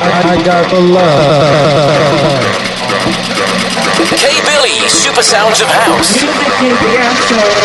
I got the love. K Billy, Super Sounds of House. Tonight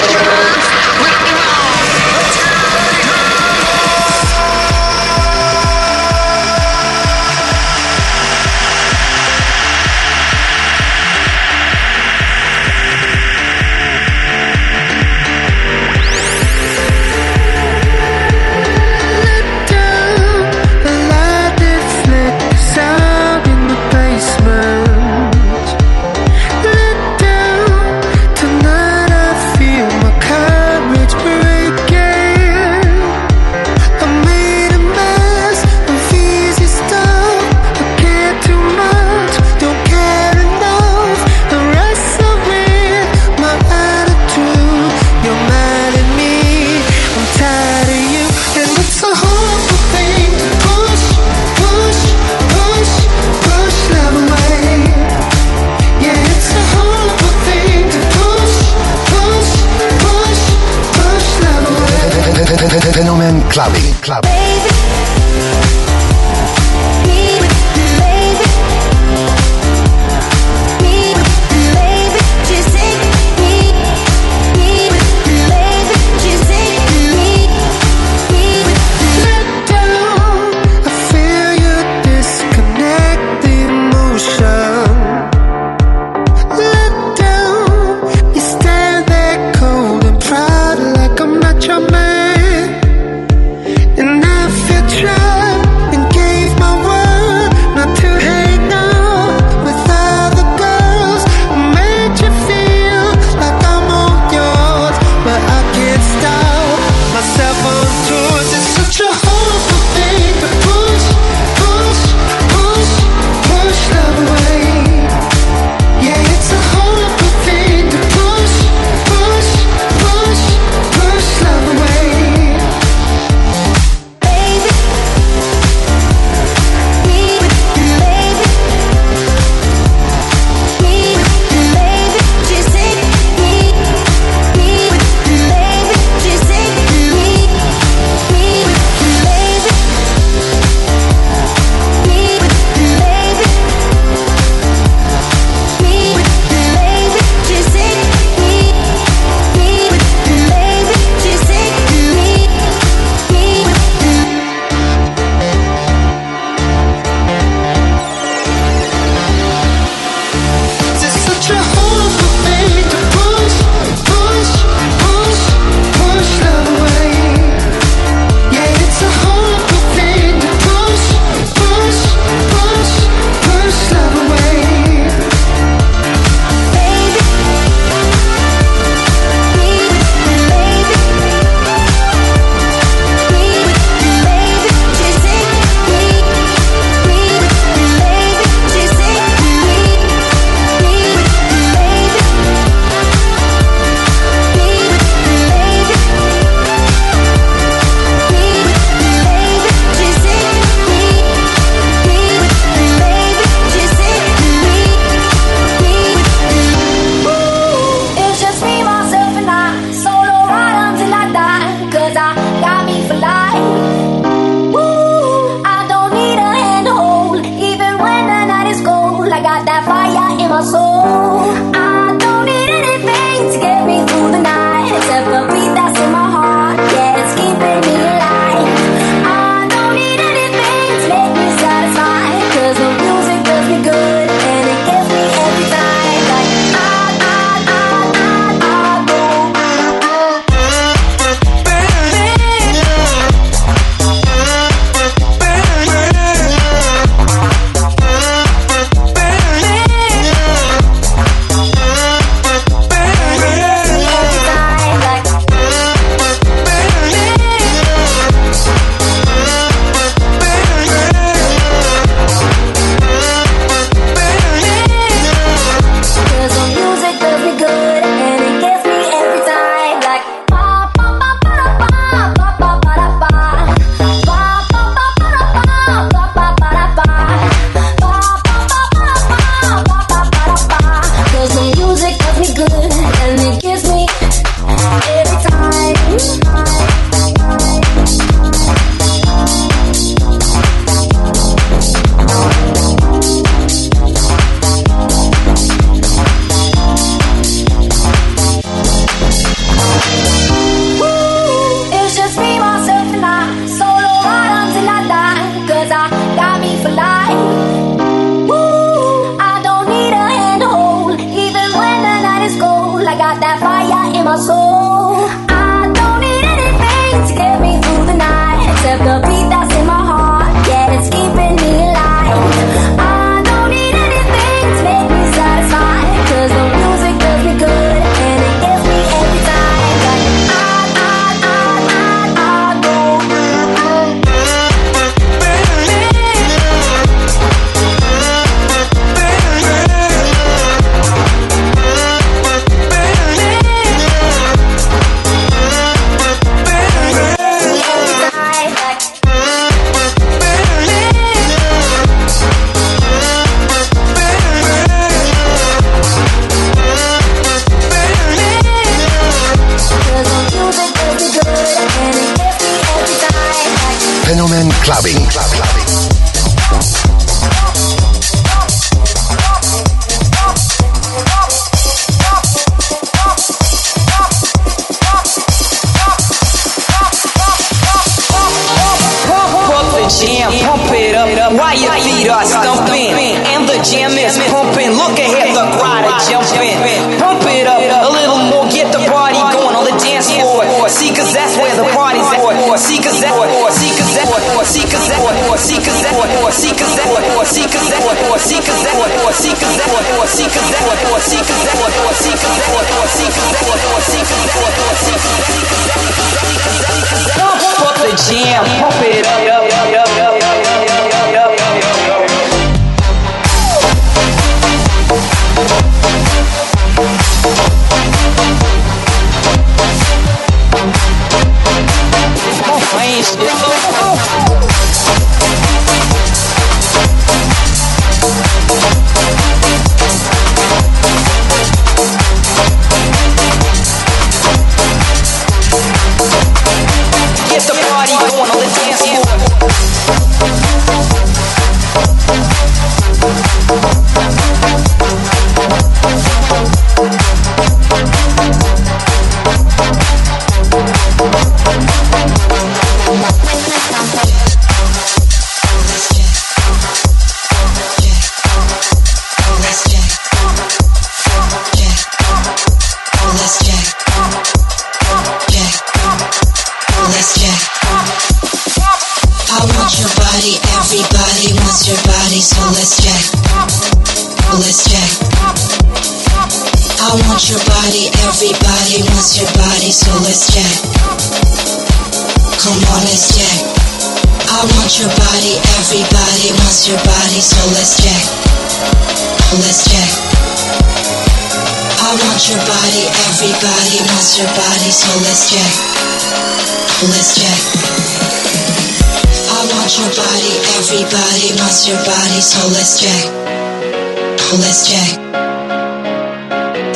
Your body, so let's check, Oh, let's check.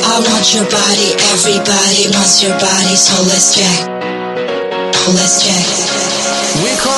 I want your body, everybody wants your body, so let's check, Oh, let's check. We call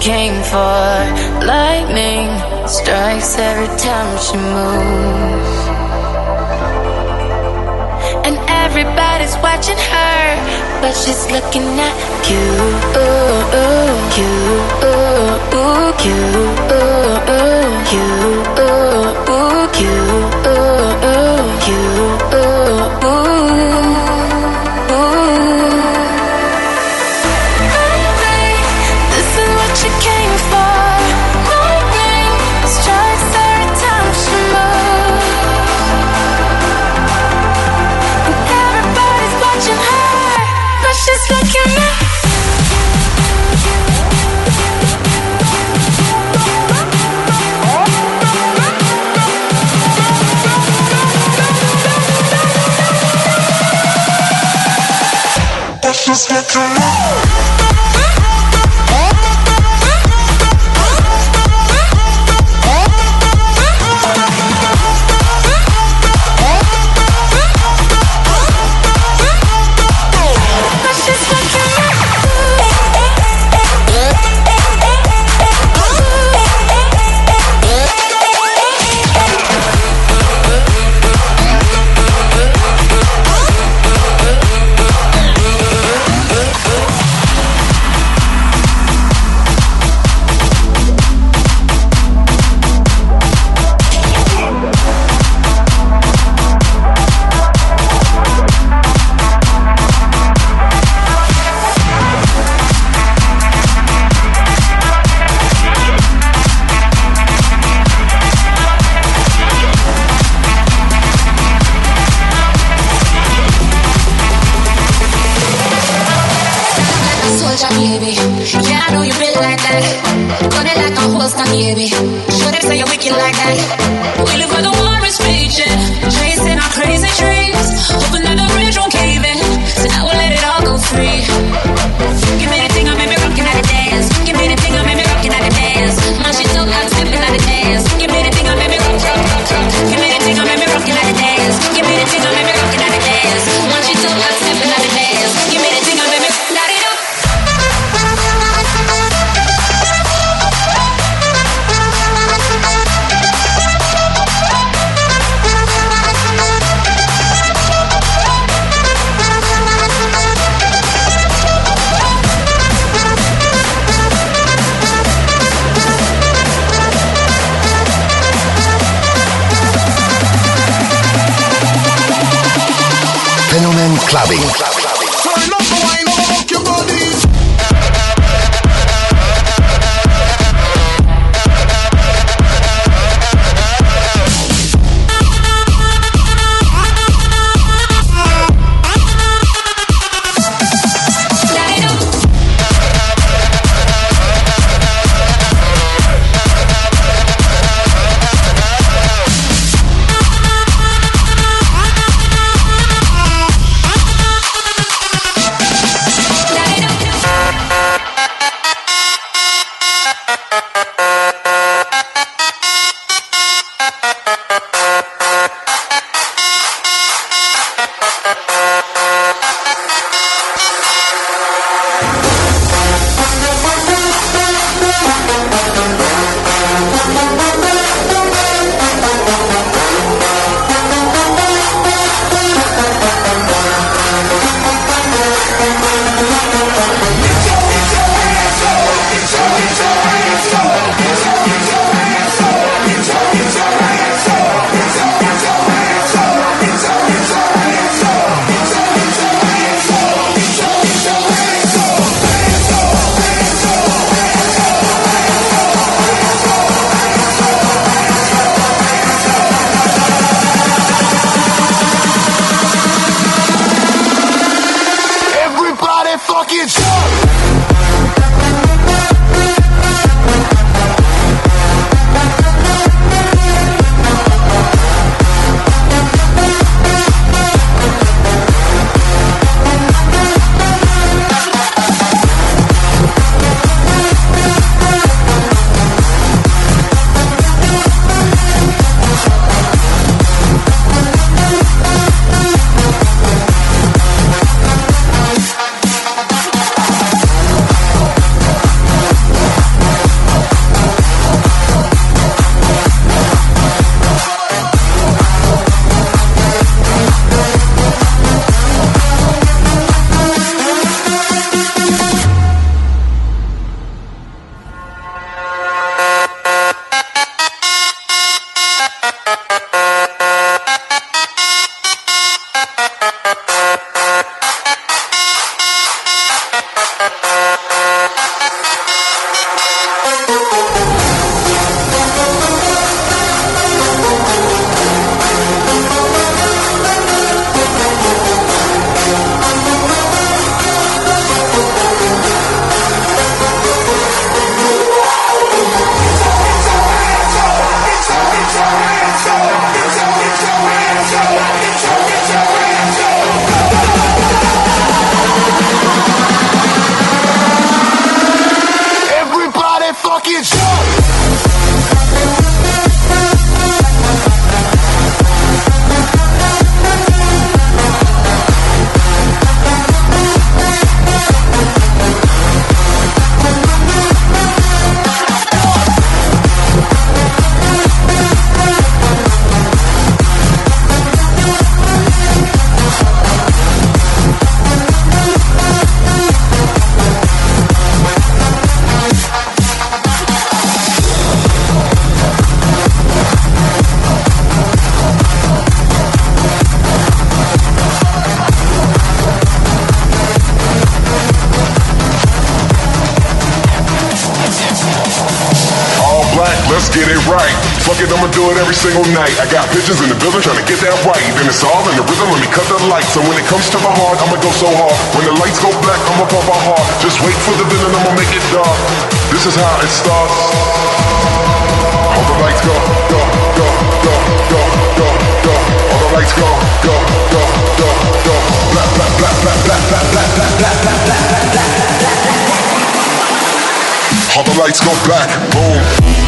came for. Lightning strikes every time she moves. And everybody's watching her, but she's looking at you. Ooh, ooh, you, ooh, ooh, you, ooh, ooh, you. Ooh. to. Get it right. Fuck it, I'ma do it every single night. I got bitches in the building trying to get that right. Then it's all in the rhythm, let me cut the lights. So when it comes to my heart, I'ma go so hard. When the lights go black, I'ma pump my heart. Just wait for the villain, I'ma make it dark. This is how it starts. All the lights go, go, go, go, go, go, go. All the lights go, go, go, go, go. Black, black, black, black, black, black, black, black, black, black, black, black, black. All the lights go black, boom.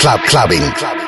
Club Clubbing.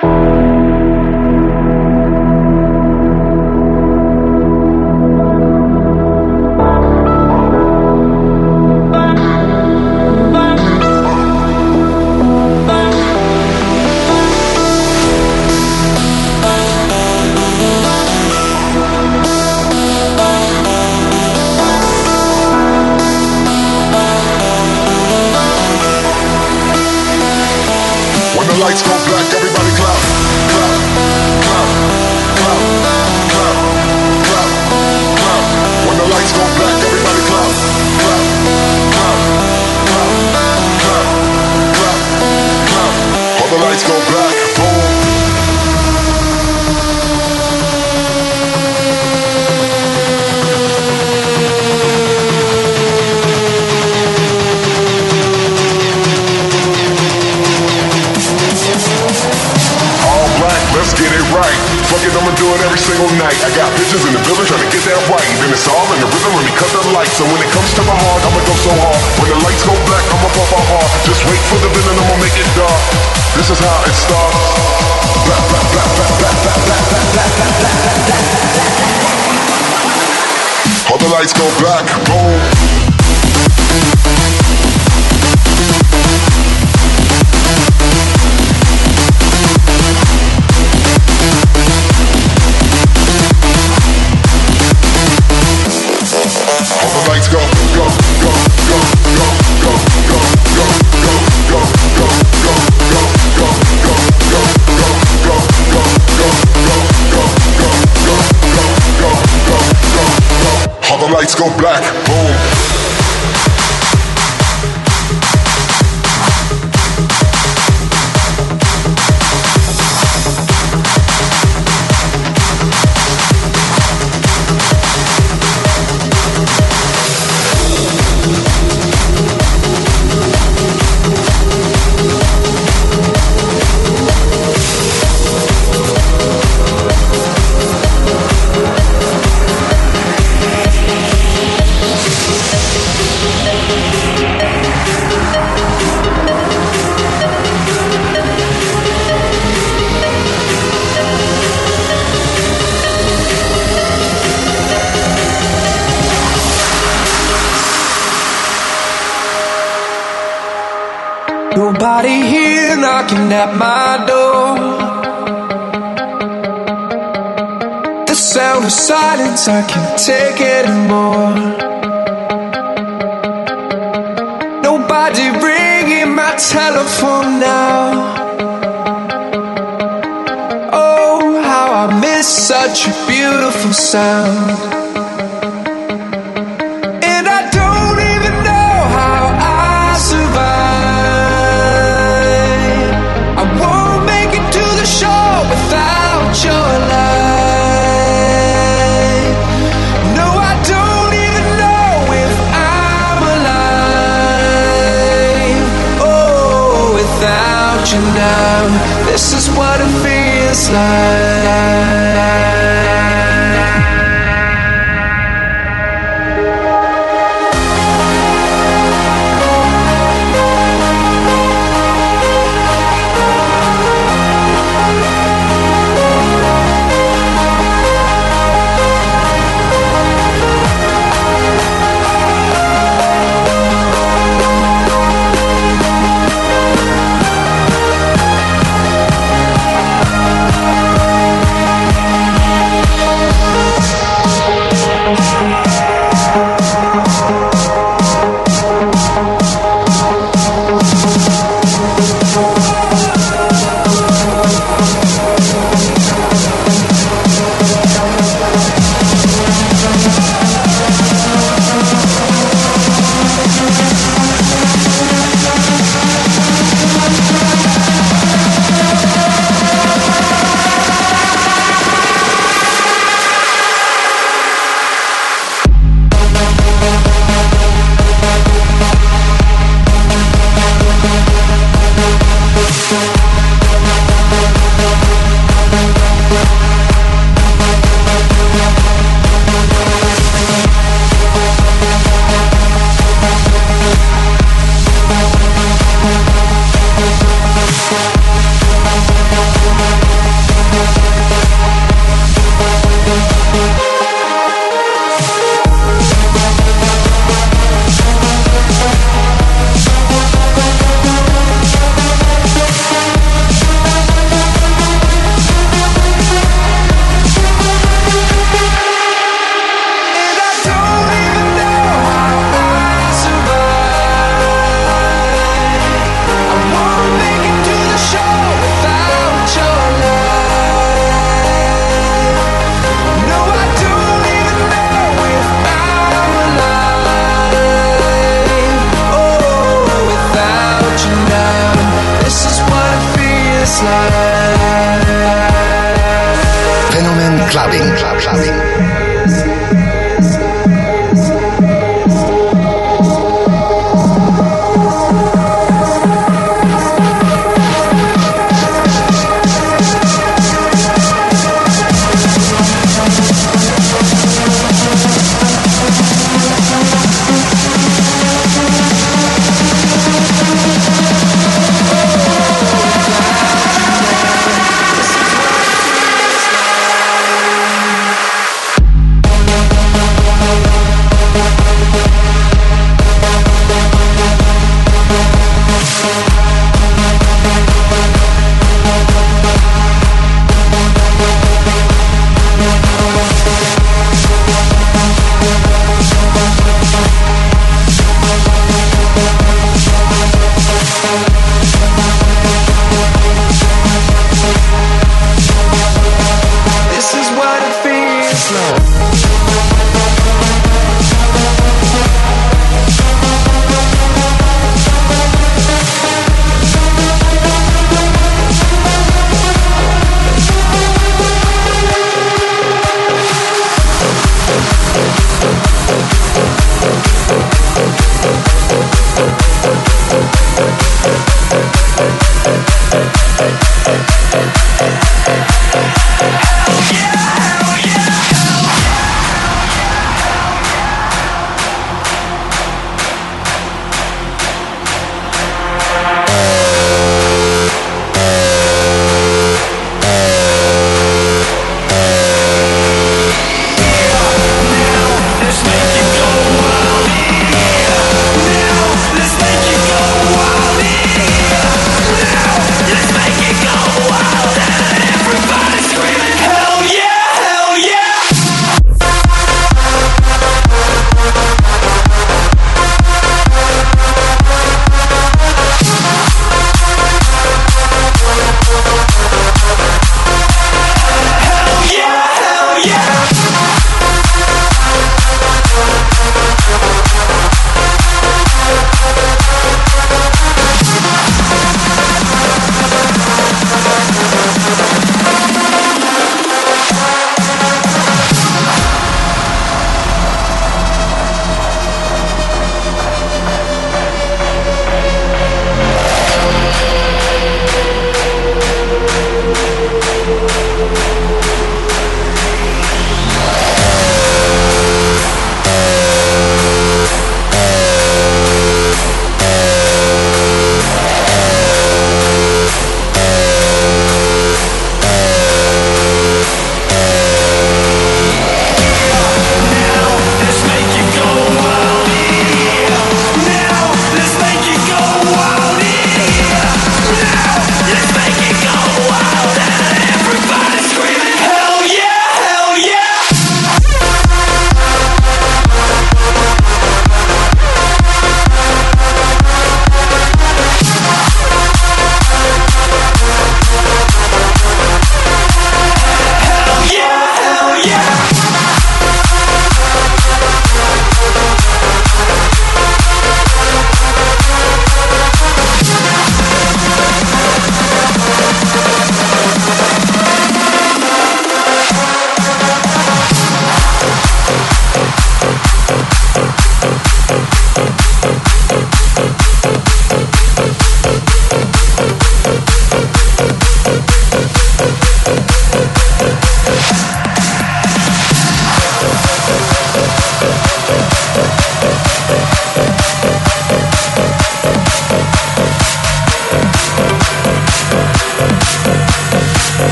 Knocking at my door. The sound of silence, I can't take it anymore. Nobody ringing my telephone now. Oh, how I miss such a beautiful sound. Now, this is what it feels like.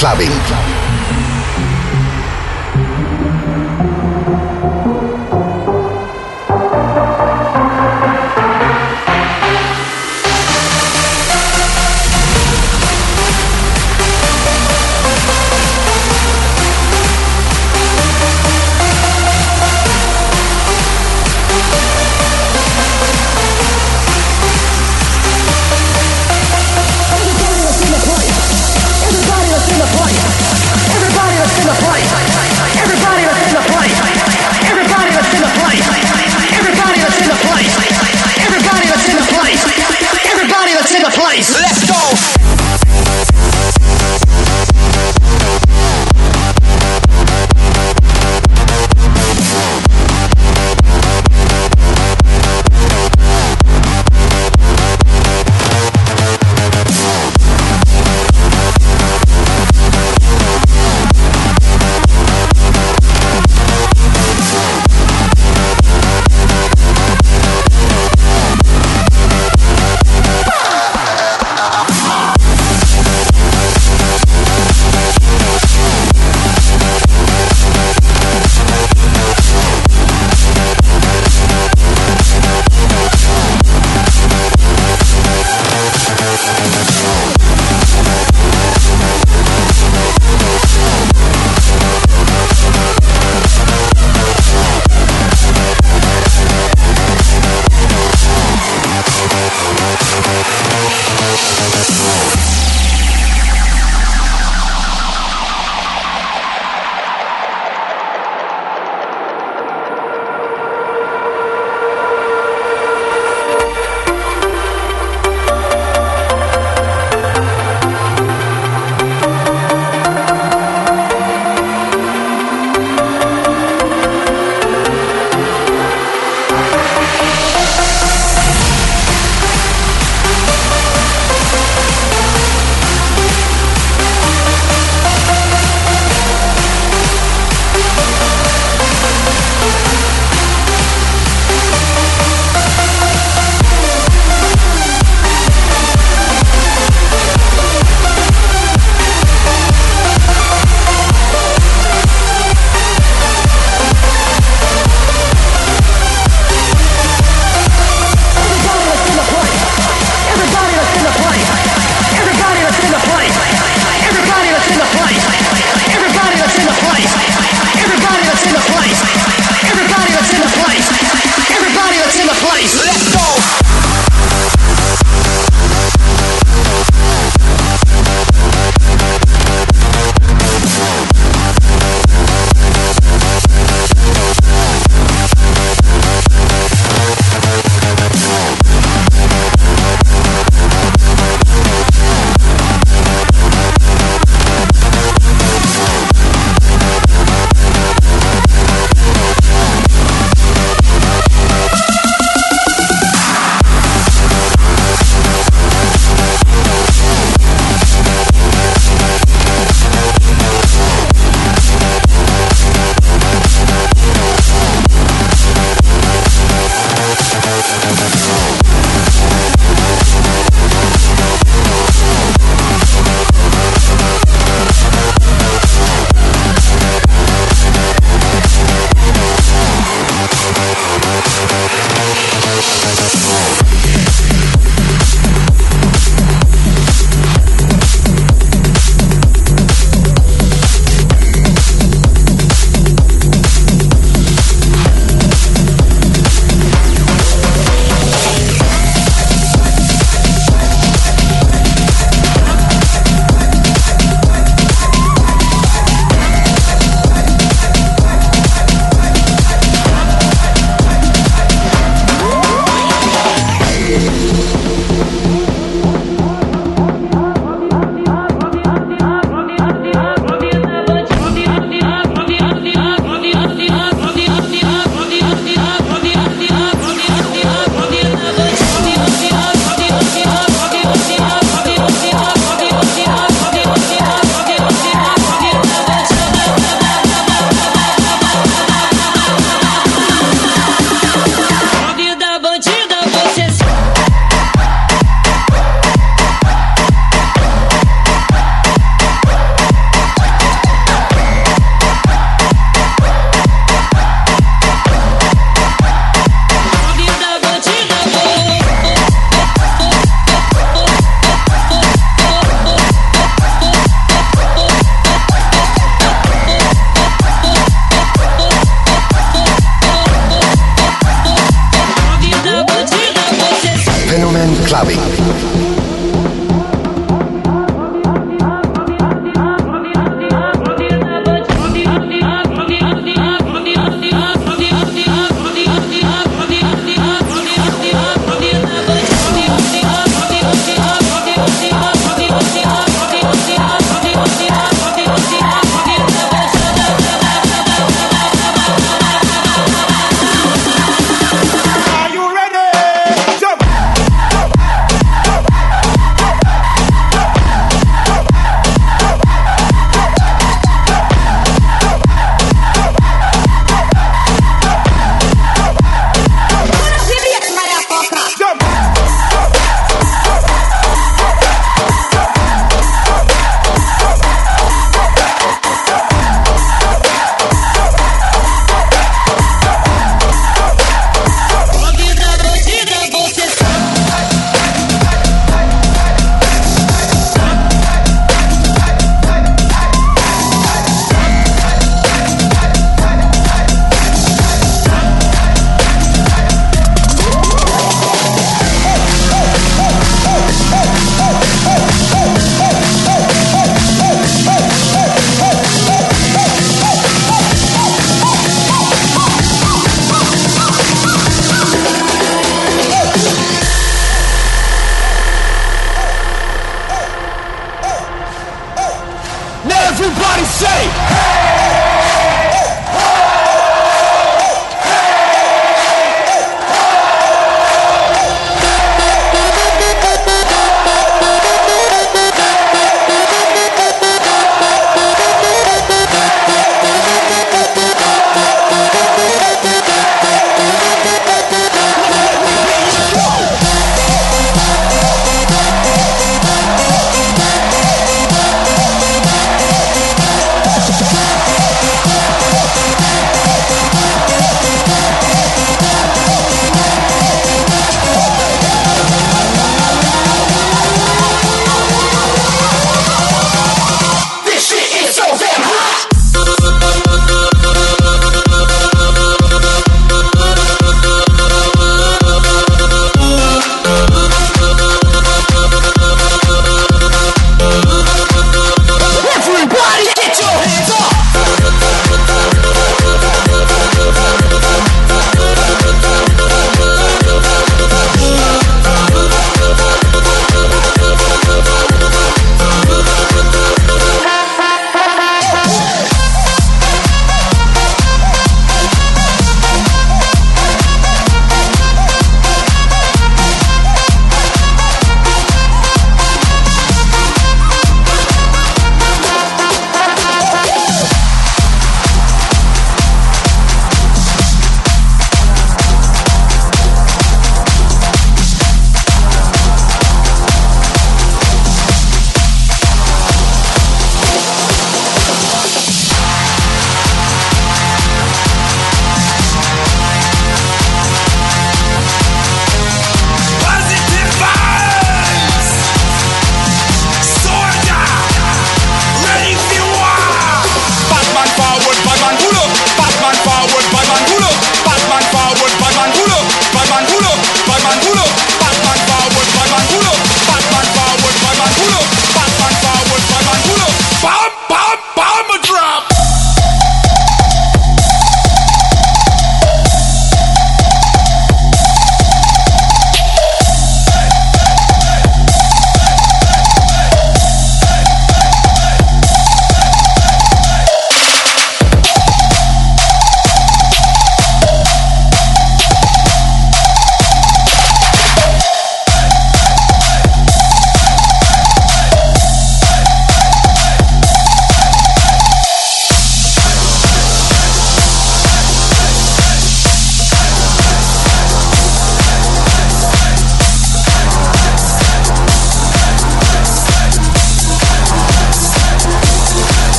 Clubbing.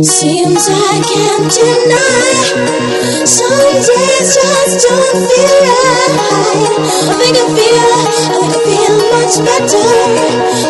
Seems I can't deny. Some days just don't feel right. I think I feel, I think I feel much better.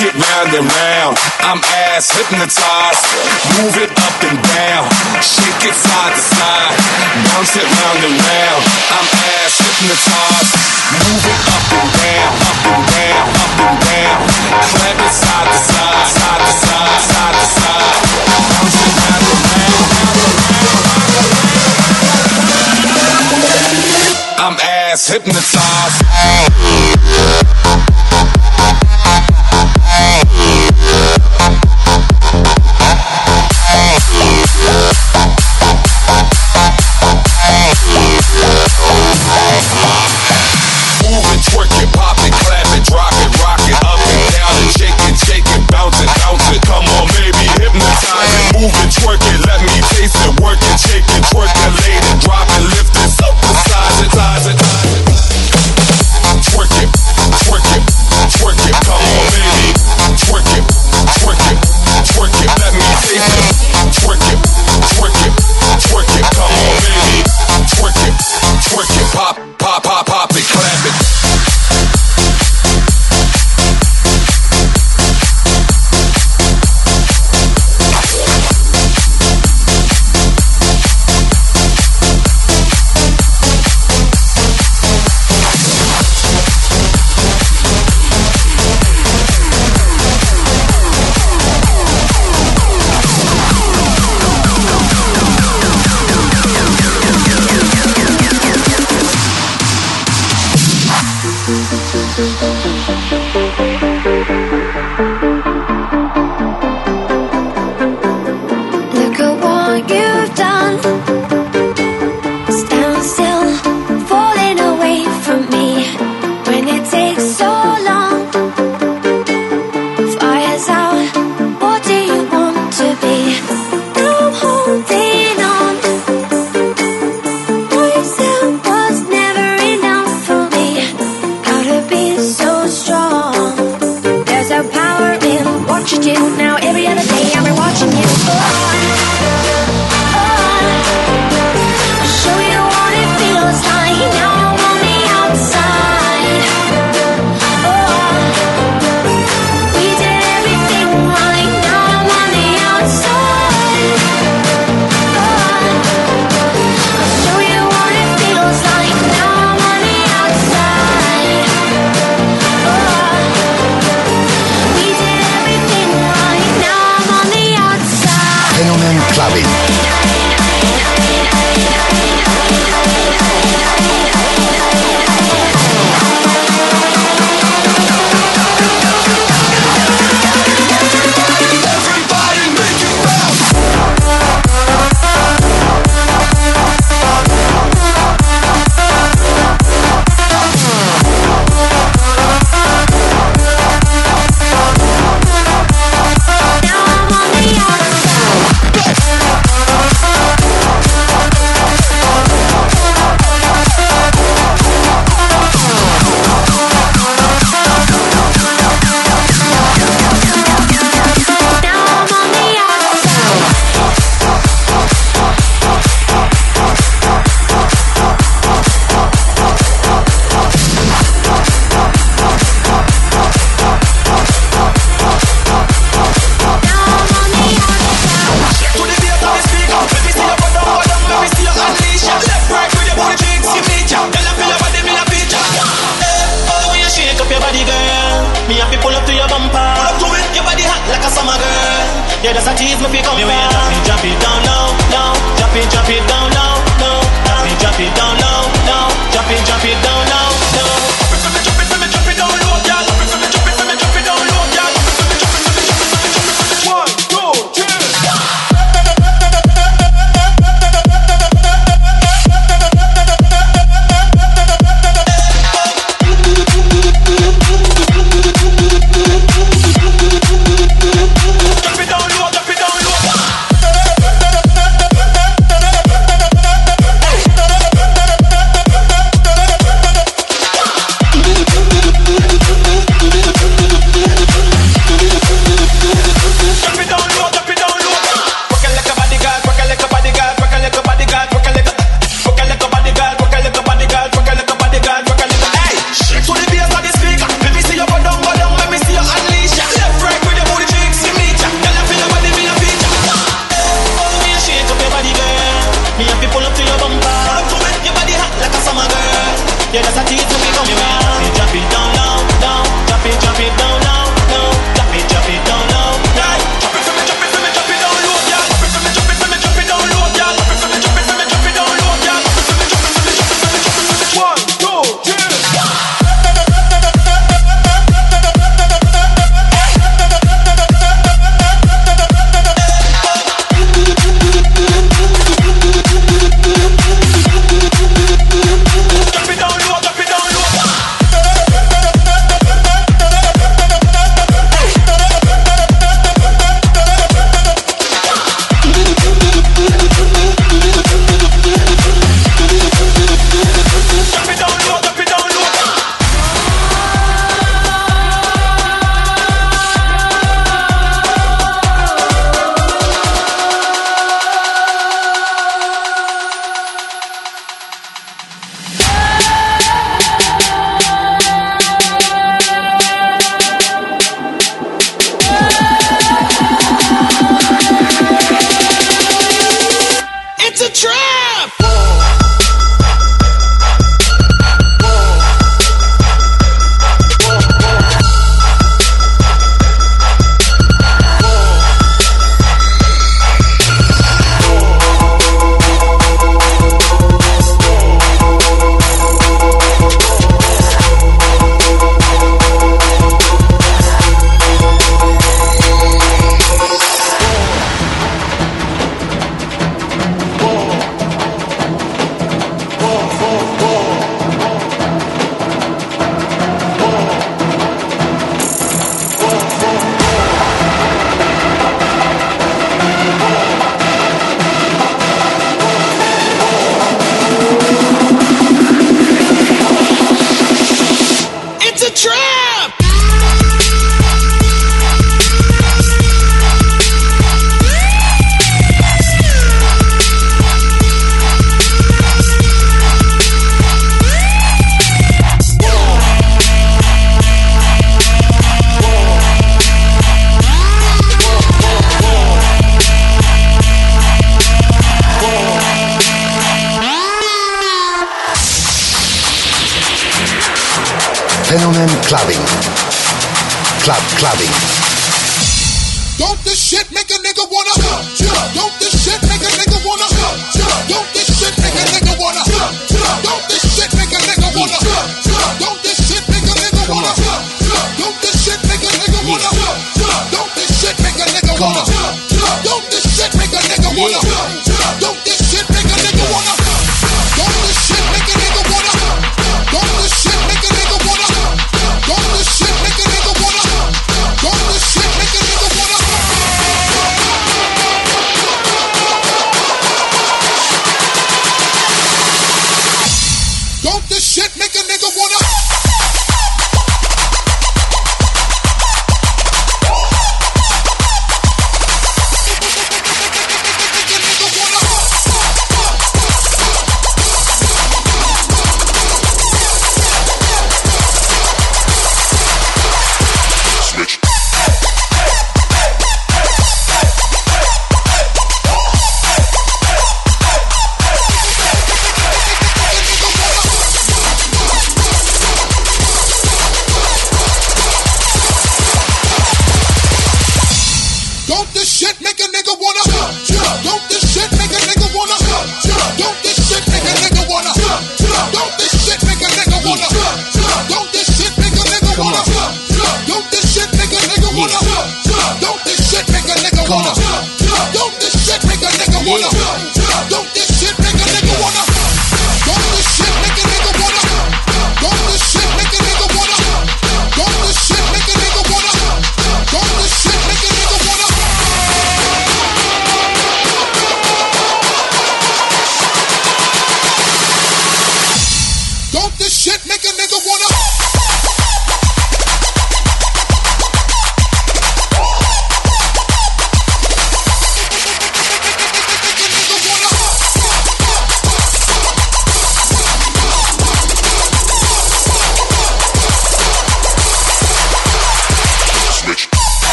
it round and round. I'm ass hypnotized. Move it up and down. Shake it side to side. Bounce it round and round. I'm ass hypnotized. Move it up and down, up and down, up and down. Clap it side to side, side to side, side to side. Bounce it round and round, round and round. I'm ass hypnotized.